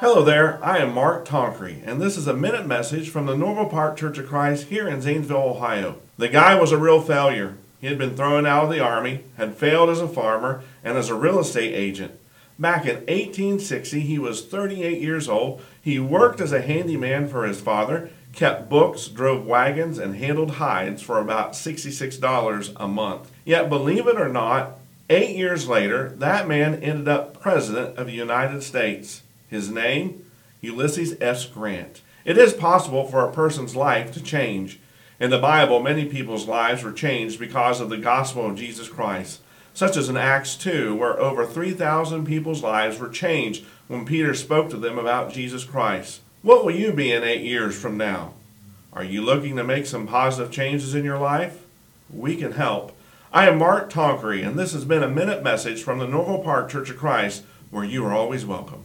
Hello there, I am Mark Tonkery, and this is a minute message from the Normal Park Church of Christ here in Zanesville, Ohio. The guy was a real failure. He had been thrown out of the army, had failed as a farmer, and as a real estate agent. Back in 1860, he was 38 years old. He worked as a handyman for his father, kept books, drove wagons, and handled hides for about $66 a month. Yet, believe it or not, eight years later, that man ended up president of the United States. His name? Ulysses S. Grant. It is possible for a person's life to change. In the Bible, many people's lives were changed because of the gospel of Jesus Christ, such as in Acts 2, where over 3,000 people's lives were changed when Peter spoke to them about Jesus Christ. What will you be in eight years from now? Are you looking to make some positive changes in your life? We can help. I am Mark Tonkery, and this has been a minute message from the Norval Park Church of Christ, where you are always welcome.